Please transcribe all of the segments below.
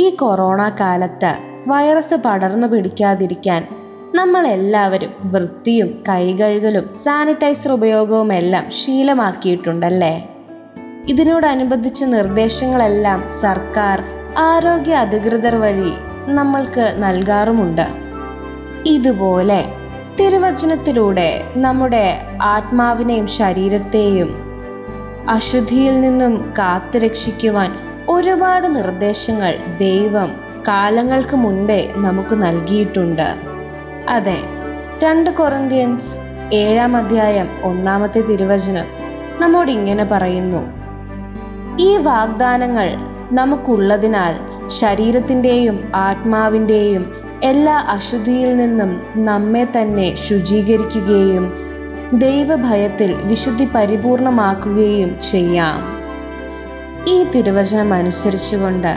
ഈ കൊറോണ കാലത്ത് വൈറസ് പടർന്നു പിടിക്കാതിരിക്കാൻ നമ്മൾ എല്ലാവരും വൃത്തിയും കൈകഴുകലും സാനിറ്റൈസർ ഉപയോഗവും എല്ലാം ശീലമാക്കിയിട്ടുണ്ടല്ലേ? ഇതിനോടനുബന്ധിച്ച നിർദ്ദേശങ്ങളെല്ലാം സർക്കാർ ആരോഗ്യ അധികൃതർ വഴി നമ്മൾക്ക് നൽകാറുമുണ്ട്. ഇതുപോലെ തിരുവചനത്തിലൂടെ നമ്മുടെ ആത്മാവിനെയും ശരീരത്തെയും അശുദ്ധിയിൽ നിന്നും കാത്തുരക്ഷിക്കുവാൻ ഒരുപാട് നിർദ്ദേശങ്ങൾ ദൈവം കാലങ്ങൾക്ക് മുൻപേ നമുക്ക് നൽകിയിട്ടുണ്ട്. അതെ രണ്ട് കൊറന്തിയൻസ് ഏഴാം അധ്യായം ഒന്നാമത്തെ തിരുവചനം നമ്മോട് ഇങ്ങനെ പറയുന്നു. ഈ വാഗ്ദാനങ്ങൾ നമുക്കുള്ളതിനാൽ ശരീരത്തിന്റെയും ആത്മാവിന്റെയും എല്ലാ അശുദ്ധിയിൽ നിന്നും നമ്മെ തന്നെ ശുചീകരിക്കുകയും ദൈവഭയത്തിൽ വിശുദ്ധി പരിപൂർണമാക്കുകയും ചെയ്യാം. ഈ തിരുവചനം അനുസരിച്ചുകൊണ്ട്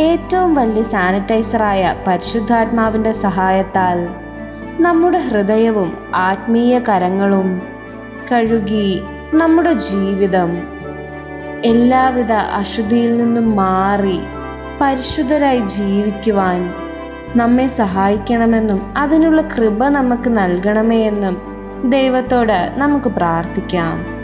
ഏറ്റവും വലിയ സാനിറ്റൈസറായ പരിശുദ്ധാത്മാവിന്റെ സഹായത്താൽ നമ്മുടെ ഹൃദയവും ആത്മീയ കരങ്ങളും കഴുകി നമ്മുടെ ജീവിതം എല്ലാവിധ അശുദ്ധിയിൽ നിന്നും മാറി പരിശുദ്ധരായി ജീവിക്കുവാൻ നമ്മെ സഹായിക്കണമെന്നും അതിനുള്ള കൃപ നമുക്ക് നൽകണമേ എന്നും ദൈവത്തോട് നമുക്ക് പ്രാർത്ഥിക്കാം.